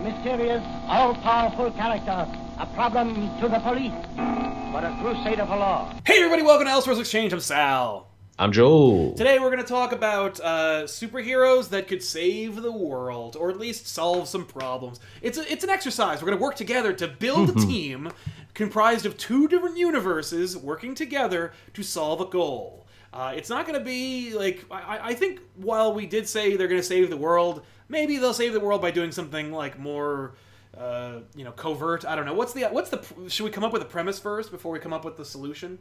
A mysterious, all-powerful character, a problem to the police, but a crusader for law. Hey, everybody, welcome to Elseworlds Exchange. I'm Sal. I'm Joel. Today we're going to talk about uh, superheroes that could save the world, or at least solve some problems. It's a, it's an exercise. We're going to work together to build a team comprised of two different universes working together to solve a goal. Uh, it's not going to be like I, I think while we did say they're going to save the world, maybe they'll save the world by doing something like more. Uh, you know, covert. I don't know. What's the what's the? Should we come up with a premise first before we come up with the solution?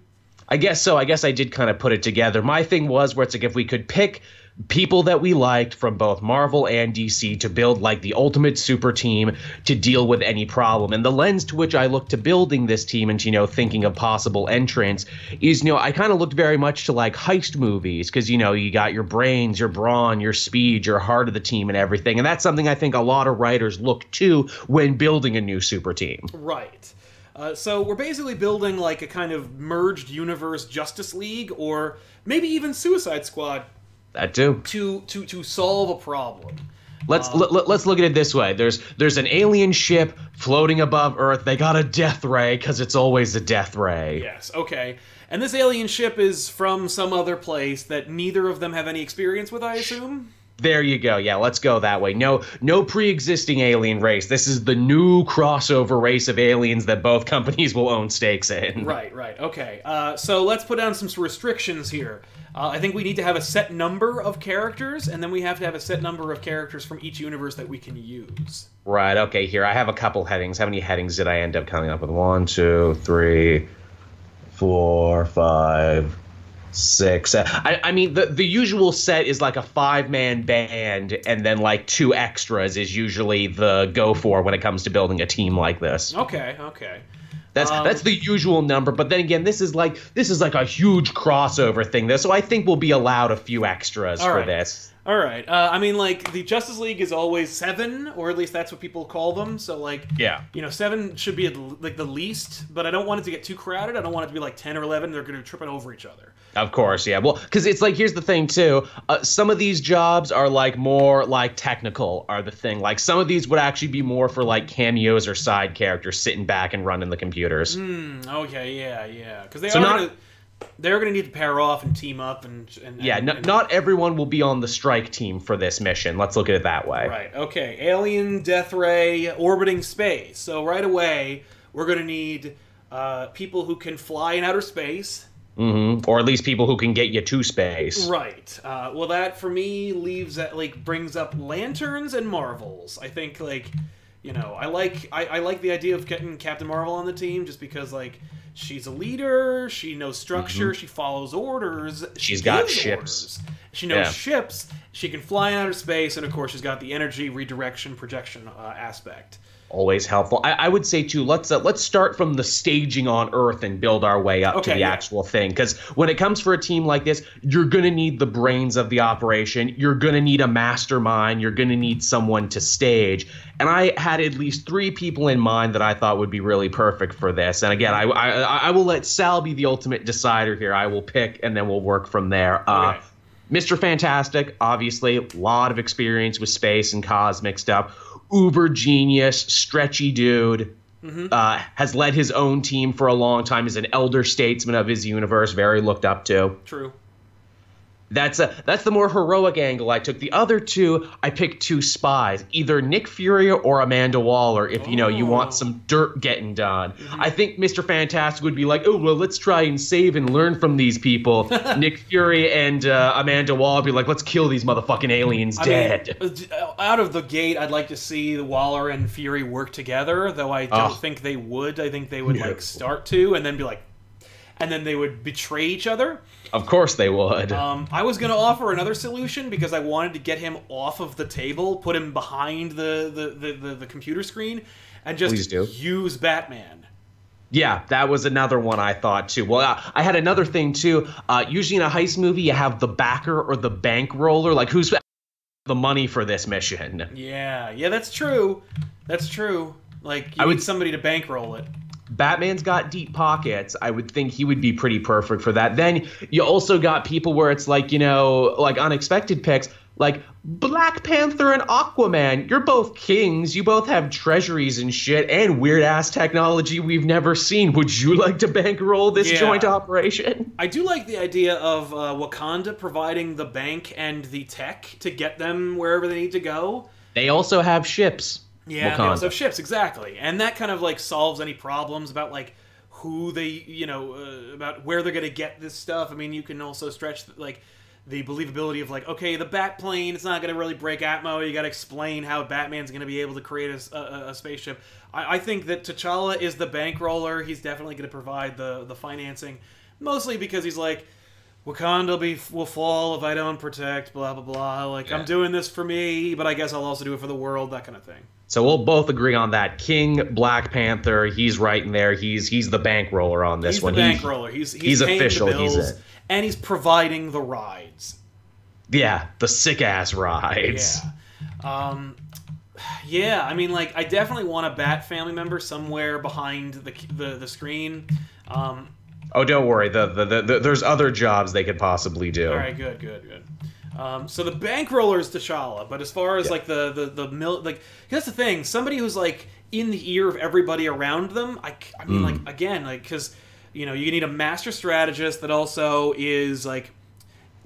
I guess so. I guess I did kind of put it together. My thing was where it's like if we could pick people that we liked from both Marvel and DC to build like the ultimate super team to deal with any problem. And the lens to which I looked to building this team and, you know, thinking of possible entrants is, you know, I kind of looked very much to like heist movies because, you know, you got your brains, your brawn, your speed, your heart of the team and everything. And that's something I think a lot of writers look to when building a new super team. Right. Uh, so we're basically building like a kind of merged universe Justice League, or maybe even Suicide Squad, That too. to to to solve a problem. Let's let, let- let's look at it this way. There's there's an alien ship floating above Earth. They got a death ray because it's always a death ray. Yes. Okay. And this alien ship is from some other place that neither of them have any experience with, I assume. There you go. Yeah, let's go that way. No no pre-existing alien race. This is the new crossover race of aliens that both companies will own stakes in. Right. Right. Okay. Uh, so let's put down some restrictions here. Uh, I think we need to have a set number of characters, and then we have to have a set number of characters from each universe that we can use. Right. Okay. Here I have a couple headings. How many headings did I end up coming up with? One, two, three, four, five, six. I, I mean, the the usual set is like a five man band, and then like two extras is usually the go for when it comes to building a team like this. Okay. Okay. That's Um, that's the usual number, but then again, this is like this is like a huge crossover thing, though. So I think we'll be allowed a few extras for right. this. All right. Uh, I mean, like the Justice League is always seven, or at least that's what people call them. So, like, Yeah. you know, seven should be like the least, but I don't want it to get too crowded. I don't want it to be like ten or eleven. They're going to be tripping over each other. Of course, yeah. Well, because it's like here's the thing too. Uh, some of these jobs are like more like technical are the thing. Like some of these would actually be more for like cameos or side characters sitting back and running the computers. Hmm. Okay. Yeah. Yeah. Because they So are not- gonna, they're going to need to pair off and team up and and Yeah, and, and- not everyone will be on the strike team for this mission. Let's look at it that way. right. Okay. Alien Death Ray orbiting space. So right away we're going to need uh, people who can fly in outer space. mm-hmm. Or at least people who can get you to space. Right. Uh, well, that for me leaves that like brings up lanterns and marvels. I think like, you know, I like I, I like the idea of getting Captain Marvel on the team just because like she's a leader, she knows structure, she follows orders, she Mm-hmm. She's got ships. orders. She knows Yeah. ships. She can fly in outer space, and of course, she's got the energy redirection projection uh, aspect. Always helpful. I, I would say too. Let's uh, let's start from the staging on Earth and build our way up to the yeah. actual thing. Because when it comes for a team like this, you're gonna need the brains of the operation. You're gonna need a mastermind. You're gonna need someone to stage. And I had at least three people in mind that I thought would be really perfect for this. And again, I I, I will let Sal be the ultimate decider here. I will pick, and then we'll work from there. Uh, Okay. Mr. Fantastic, obviously, a lot of experience with space and cosmic stuff. Uber genius, stretchy dude. Uh, has led his own team for a long time. Is an elder statesman of his universe, very looked up to. True. That's a that's the more heroic angle I took. The other two, I picked two spies, either Nick Fury or Amanda Waller. If you know you want some dirt getting done, I think Mister Fantastic would be like, oh well, let's try and save and learn from these people. Nick Fury and uh, Amanda Waller be like, let's kill these motherfucking aliens I dead. mean, uh, out of the gate, I'd like to see the Waller and Fury work together, though I don't think they would. I think they would No. like start to, and then be like, and then they would betray each other. Of course they would. Um, I was gonna offer another solution because I wanted to get him off of the table, put him behind the the, the, the, the computer screen, and just use Batman. Yeah, that was another one I thought too. Well, uh, I had another thing too. Uh, usually in a heist movie, you have the backer or the bankroller, like who's the money for this mission. Yeah, yeah, that's true. That's true. Like you I need would- somebody to bankroll it. Batman's got deep pockets. I would think he would be pretty perfect for that. Then you also got people where it's like, you know, like unexpected picks, like Black Panther and Aquaman. You're both kings. You both have treasuries and shit and weird ass technology we've never seen. Would you like to bankroll this Yeah. joint operation? I do like the idea of uh, Wakanda providing the bank and the tech to get them wherever they need to go. They also have ships. Yeah, they Wakanda. also have ships exactly, and that kind of like solves any problems about like who they, you know, uh, about where they're gonna get this stuff. I mean, you can also stretch like the believability of like, okay, the Bat plane, it's not gonna really break Atmo. You got to explain how Batman's gonna be able to create a a spaceship. I, I think that T'Challa is the bankroller. He's definitely gonna provide the the financing, mostly because he's like. Wakanda will be will fall if I don't protect. Blah blah blah. Like I'm doing this for me, but I guess I'll also do it for the world. That kind of thing. So we'll both agree on that. King Black Panther, he's right in there. He's he's the bankroller on this he's one. He's the bankroller. He's he's, he's official, The he's bills, it. and he's providing the rides. yeah, the sick ass rides. Yeah. Um, yeah. I mean, like, I definitely want a Bat family member somewhere behind the the, the screen. Um, Oh, don't worry. The, the, the, the there's other jobs they could possibly do. all right. Good. Good. Good. Um, so the bankroller is T'Challa, but as far as Yeah. like the the the mil- like that's the thing. Somebody who's like in the ear of everybody around them. I, I mean, Mm. like again, like because you know you need a master strategist that also is like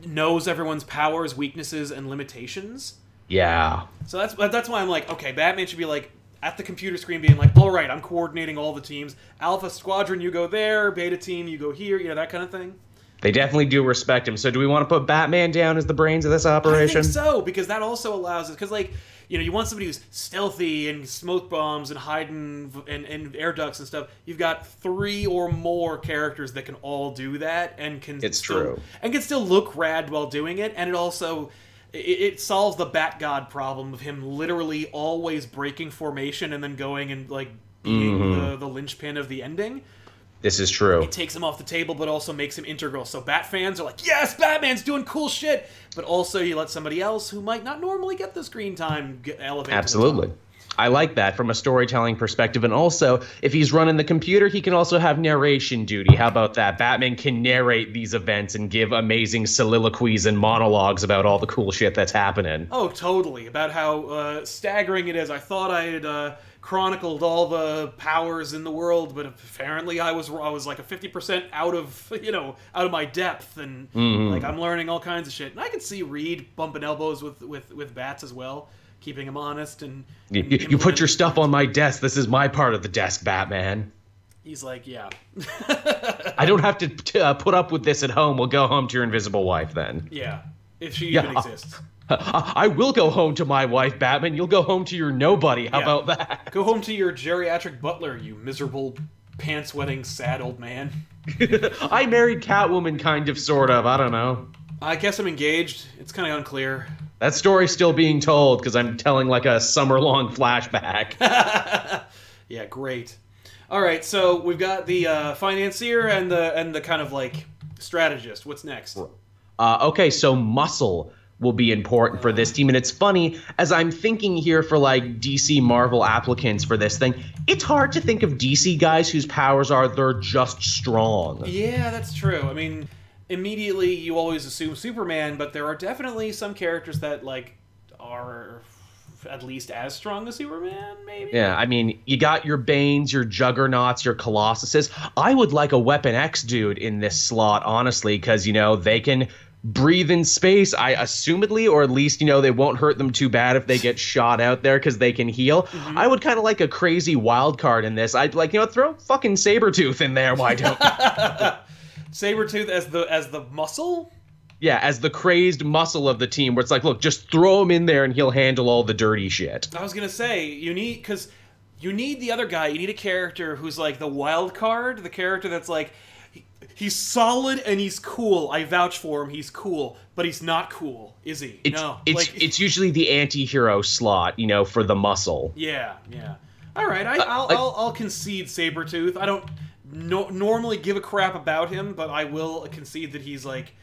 knows everyone's powers, weaknesses, and limitations. Yeah. So that's that's why I'm like, okay, Batman should be like at the computer screen, being like, all right, I'm coordinating all the teams. Alpha Squadron, you go there. Beta Team, you go here. You know that kind of thing. They definitely do respect him. So do we want to put Batman down as the brains of this operation? I think so because that also allows it because like you know you want somebody who's stealthy and smoke bombs and hiding and, and air ducts and stuff. You've got three or more characters that can all do that and can It's still, true. and can still look rad while doing it. And it also it, it solves the Bat God problem of him literally always breaking formation and then going and like being Mm-hmm. the, the linchpin of the ending This is true. it takes him off the table, but also makes him integral. So Bat fans are like, yes, Batman's doing cool shit. But also, you let somebody else who might not normally get the screen time get elevate. to the Absolutely. I like that from a storytelling perspective. And also, if he's running the computer, he can also have narration duty. How about that? Batman can narrate these events and give amazing soliloquies and monologues about all the cool shit that's happening. Oh, totally. About how uh, staggering it is. I thought I had uh, chronicled all the powers in the world, but apparently I was I was like a fifty percent out of you know out of my depth, and Mm-hmm. like I'm learning all kinds of shit. And I could see Reed bumping elbows with with with bats as well, keeping him honest and. You, and you- you put your stuff on my desk. This is my part of the desk, Batman. He's like, yeah. I don't have to t- uh, put up with this at home. We'll go home to your invisible wife then. Yeah, if she Yeah. even exists. I will go home to my wife, Batman. You'll go home to your nobody. How Yeah. about that? Go home to your geriatric butler, you miserable, pants wetting, sad old man. I married Catwoman, kind of, sort of. I don't know. I guess I'm engaged. It's kind of unclear. That story's still being told because I'm telling like a summer long flashback. Yeah, great. All right, so we've got the uh, financier and the and the kind of like strategist. What's next? Uh, okay, so muscle will be important for this team. And it's funny, as I'm thinking here for like DC Marvel applicants for this thing, it's hard to think of DC guys whose powers are they're just strong. Yeah, that's true. I mean, immediately you always assume Superman, but there are definitely some characters that like are at least as strong as Superman. Maybe. Yeah, I mean, you got your Banes, your Juggernauts, your Colossuses. I would like a Weapon X dude in this slot, honestly, because, you know, they can breathe in space, I assumedly, or at least, you know, they won't hurt them too bad if they get shot out there because they can heal. Mm-hmm. I would kind of like a crazy wild card in this. I'd like, you know, throw fucking saber tooth in there. Why don't Sabretooth as the as the muscle? Yeah, as the crazed muscle of the team, where it's like, look, just throw him in there and he'll handle all the dirty shit. I was gonna say you need because you need the other guy. You need a character who's like the wild card, the character that's like he- he's solid and he's cool. I vouch for him. He's cool, but he's not cool, is he? It's no, it's like it's usually the anti-hero slot, you know, for the muscle. yeah, yeah. All right, I, uh, I'll, like- I'll I'll concede Sabretooth. I don't no, normally give a crap about him, but I will concede that he's like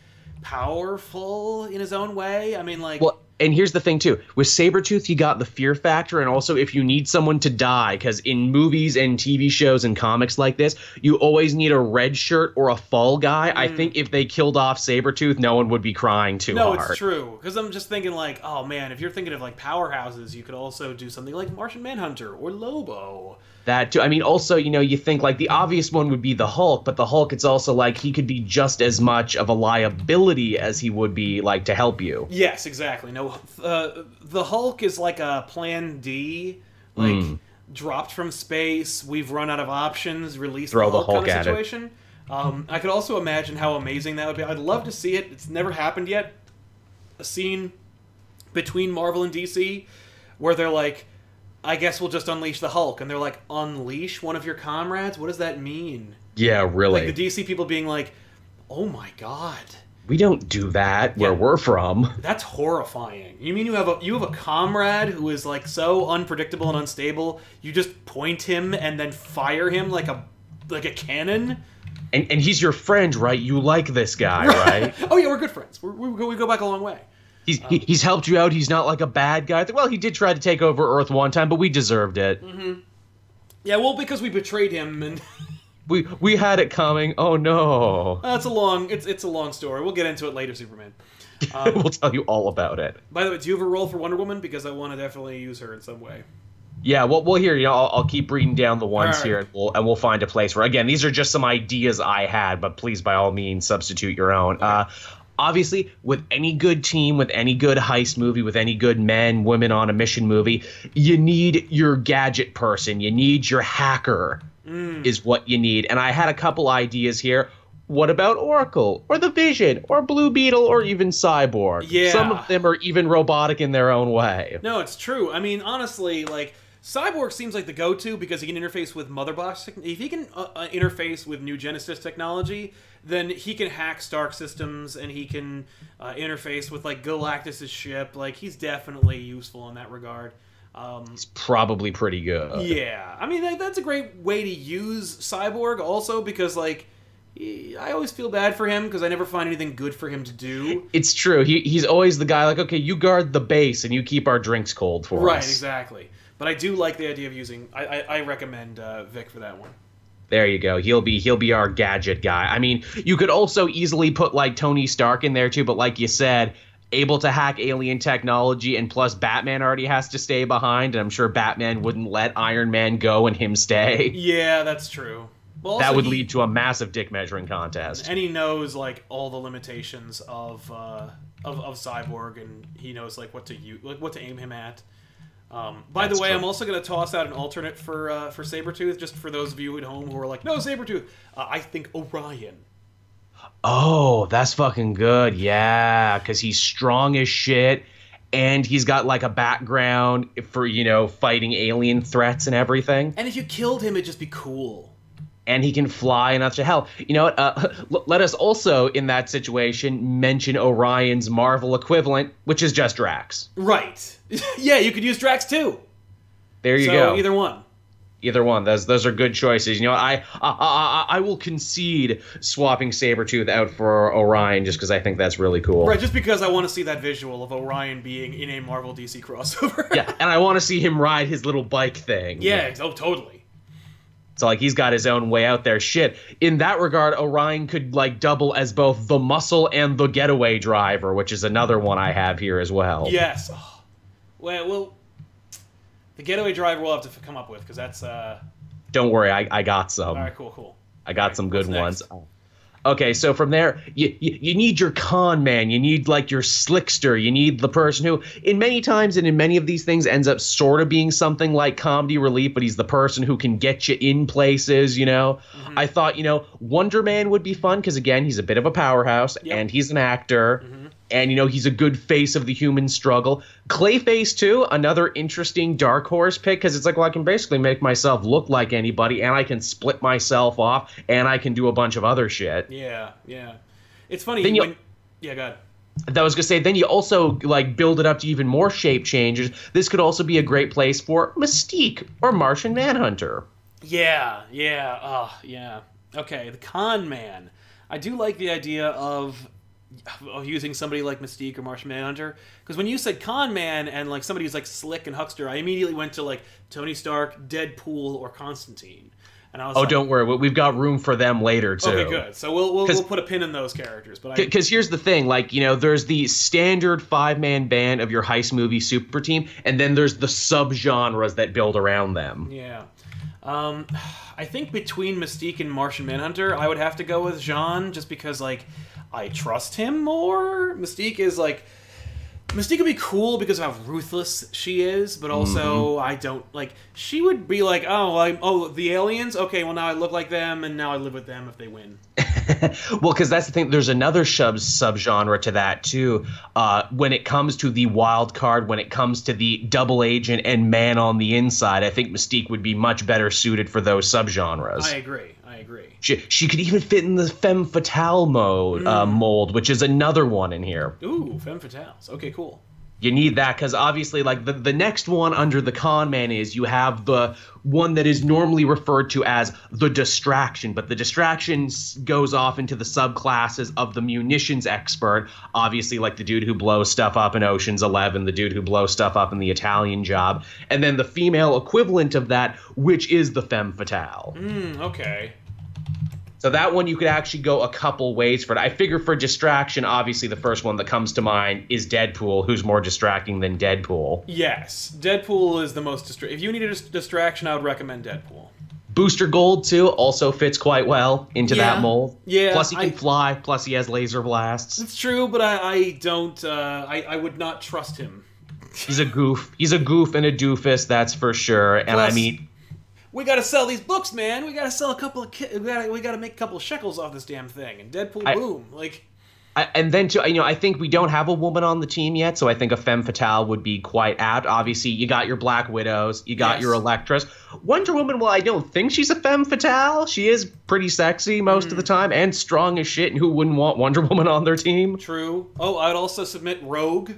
powerful in his own way. I mean, like. Well, and here's the thing too. With Sabretooth, you got the fear factor, and also if you need someone to die, because in movies and TV shows and comics like this, you always need a red shirt or a fall guy. I think if they killed off Sabretooth, no one would be crying too Mm. No, hard. it's true. Because I'm just thinking, like, oh man, if you're thinking of like powerhouses, you could also do something like Martian Manhunter or Lobo. That too. I mean, also, you know, you think like the obvious one would be the Hulk, but the Hulk, it's also like he could be just as much of a liability as he would be like to help you. Yes, exactly. No, uh, the Hulk is like a Plan D, like Hmm. dropped from space. We've run out of options. Release Throw the the Hulk, Hulk kind of it. situation. Um, I could also imagine how amazing that would be. I'd love to see it. It's never happened yet. A scene between Marvel and DC where they're like, I guess we'll just unleash the Hulk. And they're like, unleash one of your comrades? What does that mean? Yeah, really. Like the DC people being like, oh my god. we don't do that where Yeah. we're from. That's horrifying. You mean you have a you have a comrade who is like so unpredictable and unstable, you just point him and then fire him like a like a cannon? And and he's your friend, right? You like this guy, right? oh yeah, we're good friends. We're, we go we go back a long way. He's he, he's helped you out. He's not like a bad guy. Well, he did try to take over Earth one time, but we deserved it. Yeah, well because we betrayed him and We we had it coming. Oh no. that's a long it's it's a long story. We'll get into it later, Superman. we'll tell you all about it. By the way, do you have a role for Wonder Woman? Because I want to definitely use her in some way. Yeah, well, we'll hear. You know, I'll, I'll keep reading down the ones All right. here, and we'll and we'll find a place where. Again, these are just some ideas I had, but please, by all means, substitute your own. Uh, obviously, with any good team, with any good heist movie, with any good men, women on a mission movie, you need your gadget person. You need your hacker. Mm. Is what you need. And I had a couple ideas here. What about Oracle or the Vision or Blue Beetle or even Cyborg? Yeah. Some of them are even robotic in their own way. No, it's true. I mean, honestly, like Cyborg seems like the go-to because he can interface with Mother Box. If he can uh, uh, interface with New Genesis technology, then he can hack Stark systems and he can uh, interface with like Galactus's ship. Like he's definitely useful in that regard. Um, It's probably pretty good. yeah, I mean that, that's a great way to use Cyborg also because like I always feel bad for him because I never find anything good for him to do. It's true. He he's always the guy like, okay, you guard the base and you keep our drinks cold for Right, us. Right, exactly. But I do like the idea of using. I I, I recommend uh, Vic for that one. There you go. He'll be he'll be our gadget guy. I mean, you could also easily put like Tony Stark in there too, but like you said, able to hack alien technology and plus Batman already has to stay behind, and I'm sure Batman wouldn't let Iron Man go and him stay. Yeah, that's true. Well, that would he- lead to a massive dick measuring contest. and he knows like all the limitations of uh, of, of Cyborg, and he knows like what to use, like what to aim him at. Um, by That's the way, true. I'm also going to toss out an alternate for uh, for Sabretooth, just for those of you at home who are like, no, Sabretooth. Uh, I think Orion. Oh, that's fucking good. Yeah, because he's strong as shit. And he's got like a background for, you know, fighting alien threats and everything. And if you killed him, it'd just be cool. And he can fly and to hell. You know what? Uh, l- let us also, in that situation, mention Orion's Marvel equivalent, which is just Drax. Right. yeah, you could use Drax too. There you so go. either one. Either one. Those those are good choices. You know? I I, I, I will concede swapping Sabretooth out for Orion just because I think that's really cool. Right, just because I want to see that visual of Orion being in a Marvel DC crossover. Yeah, and I want to see him ride his little bike thing. yeah, oh, totally. So like he's got his own way out there. Shit. In that regard, Orion could like double as both the muscle and the getaway driver, which is another one I have here as well. Yes. Oh. Well, well, the getaway driver we'll have to come up with because that's uh. Don't worry, I, I got some. All right, cool, cool. I got some good ones. Okay, so from there, you, you you need your con man, you need like your slickster, you need the person who, in many times and in many of these things, ends up sort of being something like comedy relief, but he's the person who can get you in places. You know, mm-hmm. I thought you know Wonder Man would be fun because again, he's a bit of a powerhouse Yep. and he's an actor. Mm-hmm. And you know he's a good face of the human struggle. Clayface too, another interesting dark horse pick because it's like, well, I can basically make myself look like anybody, and I can split myself off, and I can do a bunch of other shit. Yeah, yeah. It's funny Then you- when. Yeah, go ahead. that was gonna say then you also like build it up to even more shape changes this could also be a great place for mystique or martian manhunter Yeah, yeah, oh, yeah. Okay, the con man. I do like the idea of using somebody like Mystique or Martian Manhunter? Because when you said con man and like somebody who's like slick and huckster, I immediately went to like Tony Stark, Deadpool, or Constantine, and I was oh like, don't worry. We- we've got room for them later too. Okay, good. So we'll we'll, we'll put a pin in those characters, but because here's the thing like you know there's the standard five-man band of your heist movie super team and then there's the subgenres that build around them. Yeah. Um, I think between Mystique and Martian Manhunter, I would have to go with J'onn just because, like, I trust him more. Mystique is, like, Mystique would be cool because of how ruthless she is, but also I don't like. She would be like, oh, I, oh, the aliens. Okay, well now I look like them, and now I live with them if they win. well because that's the thing there's another sub subgenre to that too uh, when it comes to the wild card when it comes to the double agent and man on the inside i think mystique would be much better suited for those subgenres I agree. I agree. She, she could even fit in the femme fatale mode uh, mold, which is another one in here. Ooh, femme fatales. Okay, cool. You need that because obviously, like the, the next one under the con man is you have the one that is normally referred to as the distraction, but the distraction goes off into the subclasses of the munitions expert. Obviously, like the dude who blows stuff up in Ocean's Eleven, the dude who blows stuff up in the Italian Job, and then the female equivalent of that, which is the femme fatale. Hmm. Okay. So that one you could actually go a couple ways for it. I figure for distraction, obviously the first one that comes to mind is Deadpool, who's more distracting than Deadpool. Yes, Deadpool is the most distra- If you need a dis- distraction, I would recommend Deadpool. Booster Gold too also fits quite well into Yeah. that mold. Yeah, Plus he can I- fly. Plus he has laser blasts. It's true, but I, I don't. Uh, I, I would not trust him. He's a goof. He's a goof and a doofus, that's for sure. And I mean, We gotta sell these books, man. We gotta sell a couple of. Ki- we gotta we gotta make a couple of shekels off this damn thing. And Deadpool, I- boom, like. I, and then too, you know, I think we don't have a woman on the team yet, so I think a femme fatale would be quite apt. Obviously, you got your Black Widows, you got Yes. your Elektras. Wonder Woman, well, I don't think she's a femme fatale. She is pretty sexy most Hmm. of the time and strong as shit. And who wouldn't want Wonder Woman on their team? True. Oh, I'd also submit Rogue.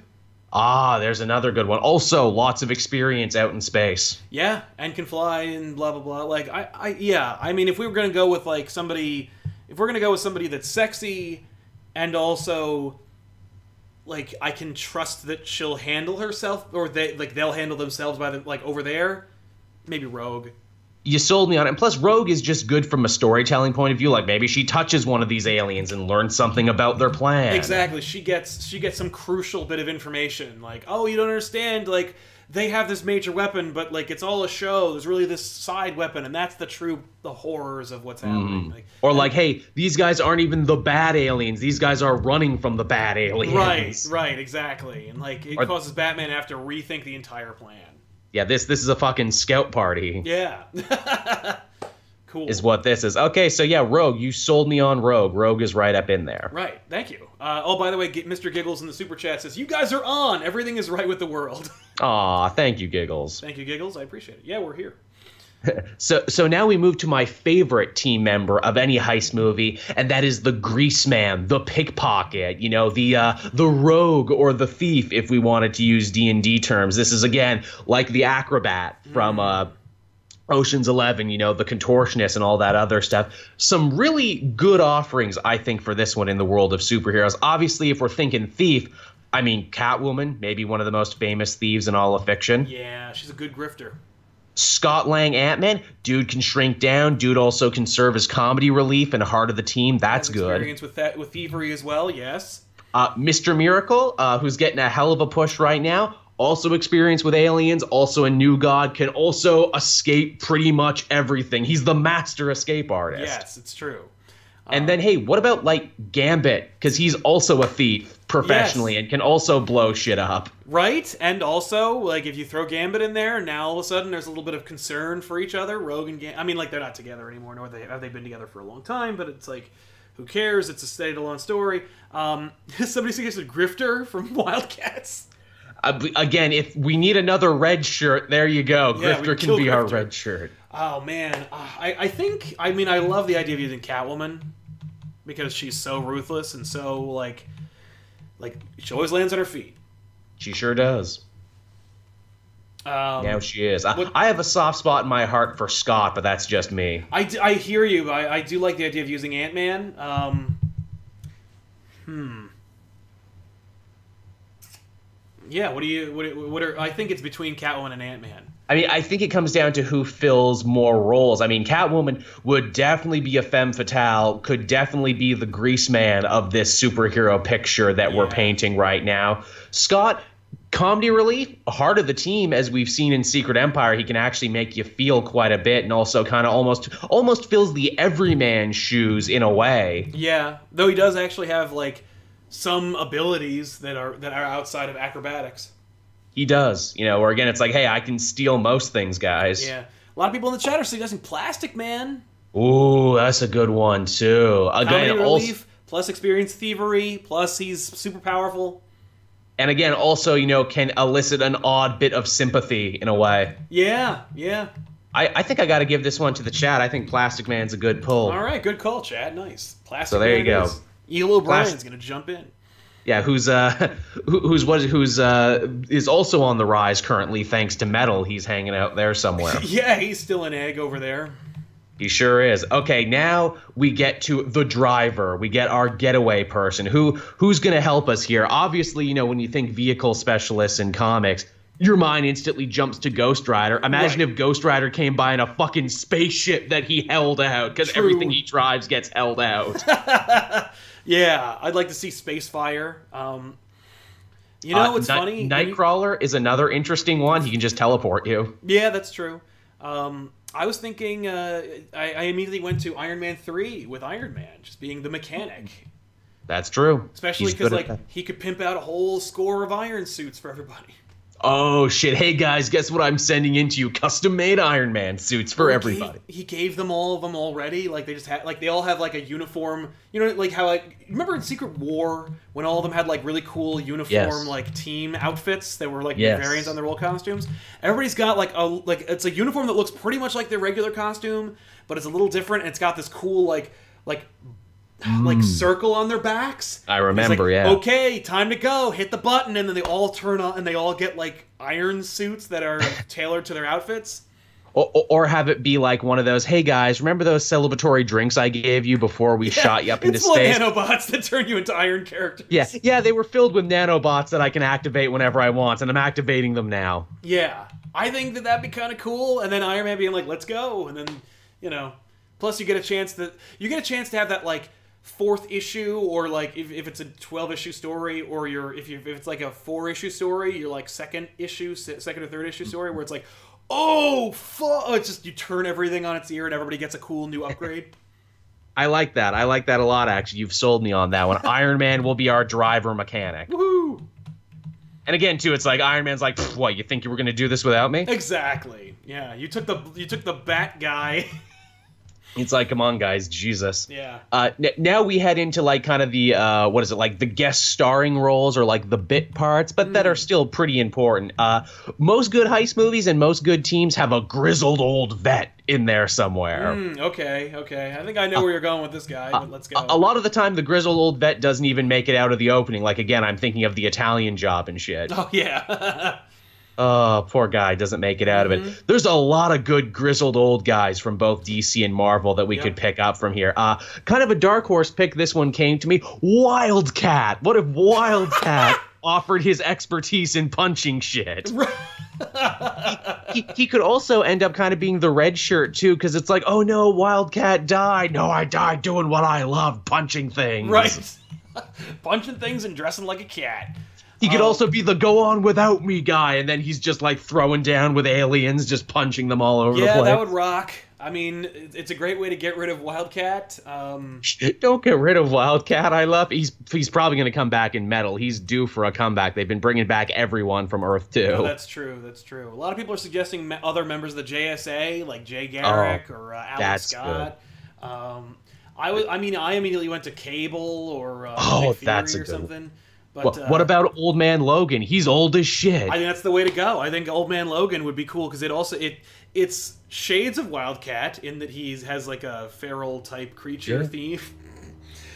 Ah, there's another good one. Also, lots of experience out in space. Yeah, and can fly and blah blah blah. Like I, I yeah. I mean, if we were gonna go with like somebody, if we're gonna go with somebody that's sexy, and also, like I can trust that she'll handle herself, or they like they'll handle themselves by the like over there. Maybe Rogue. You sold me on it. And plus, Rogue is just good from a storytelling point of view. Like maybe she touches one of these aliens and learns something about their plan. Exactly. She gets she gets some crucial bit of information. Like, oh, you don't understand. Like they have this major weapon, but like it's all a show. There's really this side weapon, and that's the true the horrors of what's mm-hmm. happening. Like, Or like, hey, these guys aren't even the bad aliens. These guys are running from the bad aliens. Right, right, exactly. And like it Or- causes Batman to have to rethink the entire plan. Yeah, this this is a fucking scout party. Yeah. cool. Is what this is. Okay, so yeah, Rogue. You sold me on Rogue. Rogue is right up in there. Right, thank you. Uh, oh, by the way, G- Mr. Giggles in the super chat says, "You guys are on. Everything is right with the world." Aw, thank you, Giggles. thank you, Giggles. I appreciate it. Yeah, we're here. So so now we move to my favorite team member of any heist movie, and that is the grease man, the pickpocket, you know, the uh, the rogue or the thief, if we wanted to use D and D terms. This is again like the acrobat from uh, Ocean's Eleven, you know, the contortionist and all that other stuff. Some really good offerings, I think, for this one in the world of superheroes. Obviously, if we're thinking thief. I mean, Catwoman, maybe one of the most famous thieves in all of fiction. Yeah, she's a good grifter. Scott Lang Ant Man, dude can shrink down. Dude also can serve as comedy relief and heart of the team. That's good. Experience with that with thievery as well. Yes. Uh, Mr. Miracle, uh, who's getting a hell of a push right now. Also experience with aliens. Also a new god. Can also escape pretty much everything. He's the master escape artist. Yes, it's true. And then, hey, what about like Gambit? Because he's also a thief professionally Yes. and can also blow shit up. Right, and also like if you throw Gambit in there, now all of a sudden there's a little bit of concern for each other. Rogue and Gambit. I mean, like they're not together anymore, nor they have they been together for a long time. But it's like, who cares? It's a standalone story. Um, somebody suggested Grifter from Wildcats. Uh, again, if we need another red shirt, there you go. Yeah, Grifter can be our red shirt. Oh man, uh, I I think I mean I love the idea of using Catwoman because she's so ruthless and so like like she always lands on her feet. She sure does. Um, Now she is. I, what- I have a soft spot in my heart for Scott, but that's just me. I, I hear you. I, I do like the idea of using Ant Man. Um, hmm. Yeah. What do you? What? What are? I think it's between Catwoman and Ant Man. I mean, I think it comes down to who fills more roles. I mean, Catwoman would definitely be a femme fatale, could definitely be the grease man of this superhero picture that we're painting right now. Scott, comedy relief, heart of the team, as we've seen in Secret Empire, he can actually make you feel quite a bit, and also kind of almost almost fills the everyman shoes in a way. Yeah. Though he does actually have like some abilities that are that are outside of acrobatics. He does, you know. Or again, it's like, hey, I can steal most things, guys. Yeah. A lot of people in the chat are suggesting Plastic Man. Ooh, that's a good one too. Again, also, relief plus experience thievery plus he's super powerful. and again, also, you know, can elicit an odd bit of sympathy in a way. Yeah. Yeah. I, I think I got to give this one to the chat. I think Plastic Man's a good pull. All right. Good call, Chad. Nice. Plastic. So there Man you go. is. Eel O'Brien's Plas- gonna jump in. Yeah, who's uh, who, who's what, who's uh, is also on the rise currently thanks to Metal. He's hanging out there somewhere. Yeah, he's still an egg over there. He sure is. Okay, now we get to the driver. We get our getaway person. Who who's going to help us here? Obviously, you know, when you think vehicle specialists in comics, your mind instantly jumps to Ghost Rider. Imagine Right. if Ghost Rider came by in a fucking spaceship that he held out cuz everything he drives gets held out. Yeah, I'd like to see Spacefire. Um, you know Uh, Night- funny? Nightcrawler is another interesting one. He can just teleport you. Yeah, that's true. Um, I was thinking. Uh, I, I immediately went to Iron Man three with Iron Man just being the mechanic, That's true. especially because like he could pimp out a whole score of iron suits for everybody. Oh shit! Hey guys, guess what I'm sending into you? Custom-made Iron Man suits for He everybody. gave- He, gave them all of them already. Like they just had, like they all have like a uniform. You know, like how like remember in Secret War when all of them had like really cool uniform Yes. like team outfits that were like Yes. variants on their old costumes. Everybody's got like a like it's a uniform that looks pretty much like their regular costume, but it's a little different. and It's got this cool like like like circle on their backs. Hmm. I remember, like, yeah. Okay, time to go. Hit the button, and then they all turn on, and they all get like iron suits that are tailored to their outfits. Or, or- have it be like one of those, hey guys, remember those celebratory drinks I gave you before we shot you up into space? nanobots that turn you into iron characters. yeah, yeah, they were filled with nanobots that I can activate whenever I want, and I'm activating them now. Yeah. I think that that'd be kind of cool. And then Iron Man being like, "Let's go," and then you know, plus you get a chance that you get a chance to have that like fourth issue or like if, if it's a 12 issue story or you're if you if it's like a four issue story you're like second issue second or third issue story where it's like oh fuck oh, it's just you turn everything on its ear and everybody gets a cool new upgrade I like that. I like that a lot, actually. You've sold me on that one. Iron Man will be our driver mechanic. woohoo And again, too, it's like Iron Man's like, what, you think you were going to do this without me? exactly yeah you took the you took the bat guy It's like, come on, guys, Jesus. yeah Uh, n- now we head into like kind of the uh, what is it like the guest starring roles or like the bit parts, but that are still pretty important. Uh, most good heist movies and most good teams have a grizzled old vet in there somewhere. Hmm, okay okay i think i know where you're going with this guy but let's go a lot of the time, the grizzled old vet doesn't even make it out of the opening. Like again, I'm thinking of the Italian job and shit. oh yeah Oh, poor guy doesn't make it out of Mm-hmm. it. There's a lot of good grizzled old guys from both DC and Marvel that we Yep. could pick up from here. Uh, kind of a dark horse pick. This one came to me. Wildcat. What if Wildcat offered his expertise in punching shit? He, he could also end up kind of being the red shirt too, because it's like, oh no, Wildcat died. No, I died doing what I love, punching things. Right. Punching things and dressing like a cat. He could Oh. also be the go on without me guy, and then he's just like throwing down with aliens, just punching them all over the place. Yeah, that would rock. I mean, it's a great way to get rid of Wildcat. Um, Don't get rid of Wildcat. I love. He's he's probably going to come back in metal. He's due for a comeback. They've been bringing back everyone from Earth too. oh, that's true. That's true. A lot of people are suggesting other members of the JSA, like Jay Garrick or uh, Alex Oh, that's Scott. Um, I was. I mean, I immediately went to Cable or uh, Oh, Nick Fury that's a or good one. But what, uh, what about Old Man Logan? He's old as shit. I think that's the way to go. I think Old Man Logan would be cool because it also it it's shades of Wildcat in that he has like a feral type creature Yeah. theme.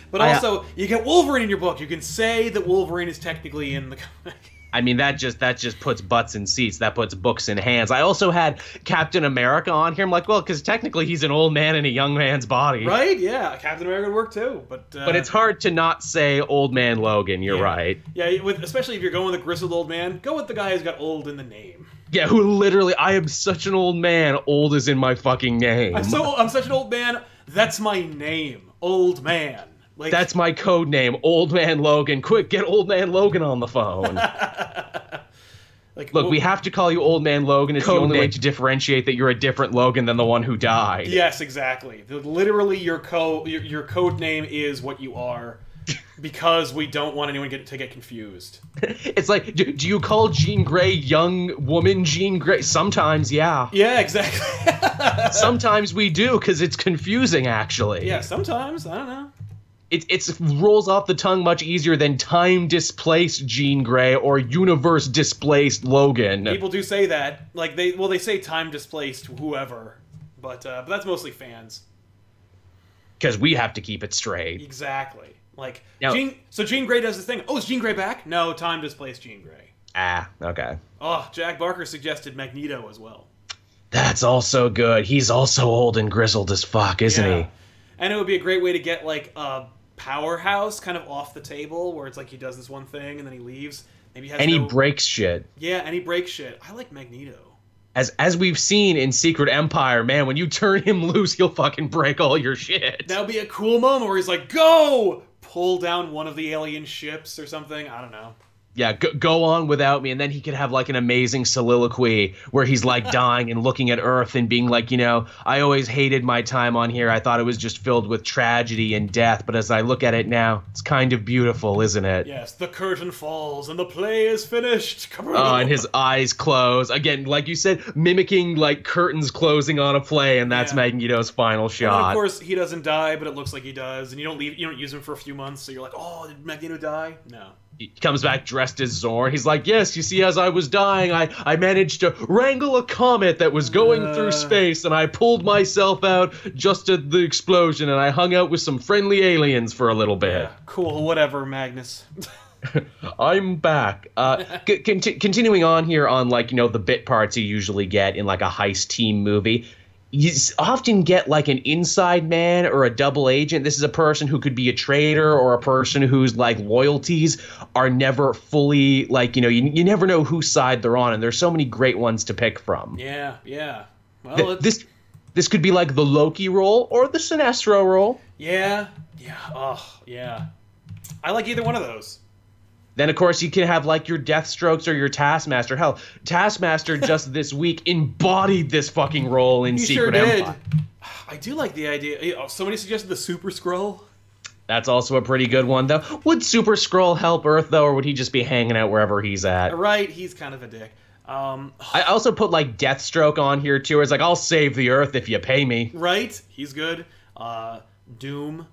But I- uh, also, you get Wolverine in your book. You can say that Wolverine is technically in the comic. I mean that just that just puts butts in seats. That puts books in hands. I also had Captain America on here. I'm like, well, because technically he's an old man in a young man's body. right? Yeah, Captain America would work too. But uh, But it's hard to not say Old Man Logan. You're yeah. right. Yeah, with, especially if you're going with a grizzled old man, go with the guy who's got old in the name. Yeah, who literally? I am such an old man. Old is in my fucking name. I'm so I'm such an old man. That's my name, old man. Like That's my code name, Old Man Logan. Quick, get Old Man Logan on the phone. like Look, well- we have to call you Old Man Logan. It's the Code only way to differentiate that you're a different Logan than the one who died. Yes, exactly. Literally, your code your, your code name is what you are, because we don't want anyone get, to get confused. It's like, do, do you call Jean Grey young woman Jean Grey? Sometimes, yeah. Yeah, exactly. Sometimes we do because it's confusing. Actually, yeah, sometimes I don't know. It it's rolls off the tongue much easier than time displaced Jean Grey or universe displaced Logan. People do say that, like they well they say time displaced whoever, but uh, but that's mostly fans. Because we have to keep it straight. Exactly. Like Now- Jean. So Jean Grey does this thing. Oh, is Jean Grey back? No, time displaced Jean Grey. Ah, okay. Oh, Jack Barker suggested Magneto as well. That's also good. He's also old and grizzled as fuck, isn't Yeah. he? And it would be a great way to get like a powerhouse kind of off the table, where it's like he does this one thing and then he leaves. Maybe he has And he breaks shit. Yeah, and he breaks shit. I like Magneto. As as we've seen in Secret Empire, man, when you turn him loose, he'll fucking break all your shit. That would be a cool moment where he's like, "Go!" Pull down one of the alien ships or something. I don't know. Yeah, go, go on without me, and then he could have like an amazing soliloquy where he's like dying and looking at Earth and being like, you know, I always hated my time on here. I thought it was just filled with tragedy and death, but as I look at it now, it's kind of beautiful, isn't it? Yes, the curtain falls and the play is finished. Oh, and his eyes close again, like you said, mimicking like curtains closing on a play, and that's Yeah. Magneto's final shot. And shot. of course, he doesn't die, but it looks like he does, and you don't leave. You don't use him for a few months, so you're like, "Oh, did Magneto die?" No. He comes back dressed as Xorn. He's like, "Yes, you see, as I was dying, I I managed to wrangle a comet that was going Uh. through space, and I pulled myself out just at the explosion, and I hung out with some friendly aliens for a little bit. Yeah, cool. Whatever, Magnus. I'm back. Uh, c- conti- continuing on here on like you know the bit parts you usually get in like a heist team movie. You often get like an inside man or a double agent. This is a person who could be a traitor or a person whose like loyalties are never fully like you know you, you never know whose side they're on, and there's so many great ones to pick from. yeah, yeah. Well, Th- it's, this this could be like the Loki role or the Sinestro role. yeah, yeah. Oh, yeah. I like either one of those. Then, of course, you can have like your Deathstrokes or your Taskmaster. Hell, Taskmaster just this week embodied this fucking role in You Secret sure did. Empire. I do like the idea. Oh, somebody suggested the Super Skrull. That's also a pretty good one, though. Would Super Skrull help Earth, though, or would he just be hanging out wherever he's at? Right, he's kind of a dick. Um, I also put like Deathstroke on here too. It's like I'll save the Earth if you pay me. right, he's good. Uh, Doom.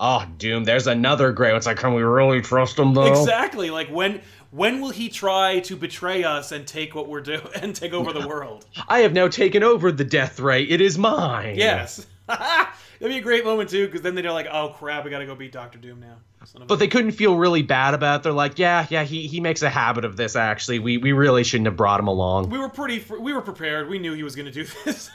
Oh, Doom. There's another gray. It's like, can we really trust him though? Exactly. Like when when will he try to betray us and take what we're doing and take over the world? I have now taken over the Death Ray. It is mine. Yes. That'd be a great moment too, because then they're like, "Oh crap, we gotta go beat Doctor Doom now." Son of a- But they couldn't feel really bad about it. They're like, yeah, yeah, he, he makes a habit of this, actually. We, we really shouldn't have brought him along. we were pretty. We were prepared. We knew he was gonna do this.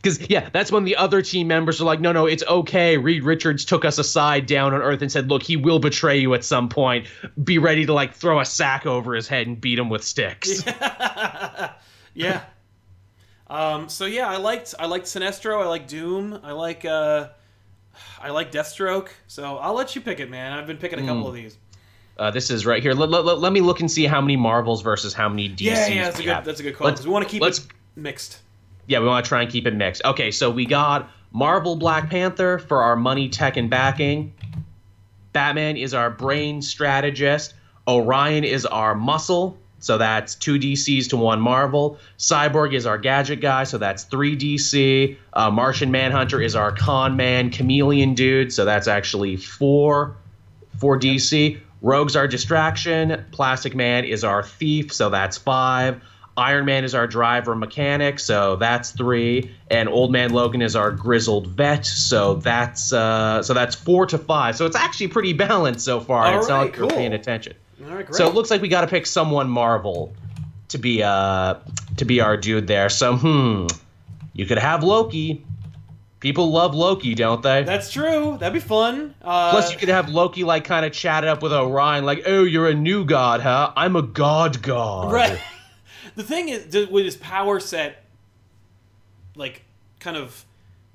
Because, yeah, that's when the other team members are like, no, no, it's okay. Reed Richards took us aside down on Earth and said, look, he will betray you at some point. Be ready to, like, throw a sack over his head and beat him with sticks. yeah. Um. So yeah, I liked I liked Sinestro. I like Doom. I like uh, I like Deathstroke. So I'll let you pick it, man. I've been picking a couple Hmm. of these. Uh, this is right here. Let, let, let, me look and see how many Marvels versus how many DCs Yeah, yeah, that's a good that's a good call. We want to keep let's- it mixed. Yeah, we want to try and keep it mixed. Okay, so we got Marvel Black Panther for our money, tech, and backing. Batman is our brain strategist. Orion is our muscle. So that's two DCs to one Marvel. Cyborg is our gadget guy, so that's three DC. Uh, Martian Manhunter is our con man, chameleon dude, so that's actually four, four DC. Rogue's our distraction. Plastic Man is our thief, so that's five. Iron Man is our driver mechanic, so that's three. And Old Man Logan is our grizzled vet, so that's uh, so that's four to five. So it's actually pretty balanced so far. All it's not right, like you're paying attention. All right, great. So it looks like we got to pick someone Marvel to be uh to be our dude there. So hmm, you could have Loki. People love Loki, don't they? That's true. That'd be fun. Uh, Plus, you could have Loki like kind of chat it up with Orion, like, "Oh, you're a new god, huh? I'm a god god." Right. The thing is, with his power set, like, kind of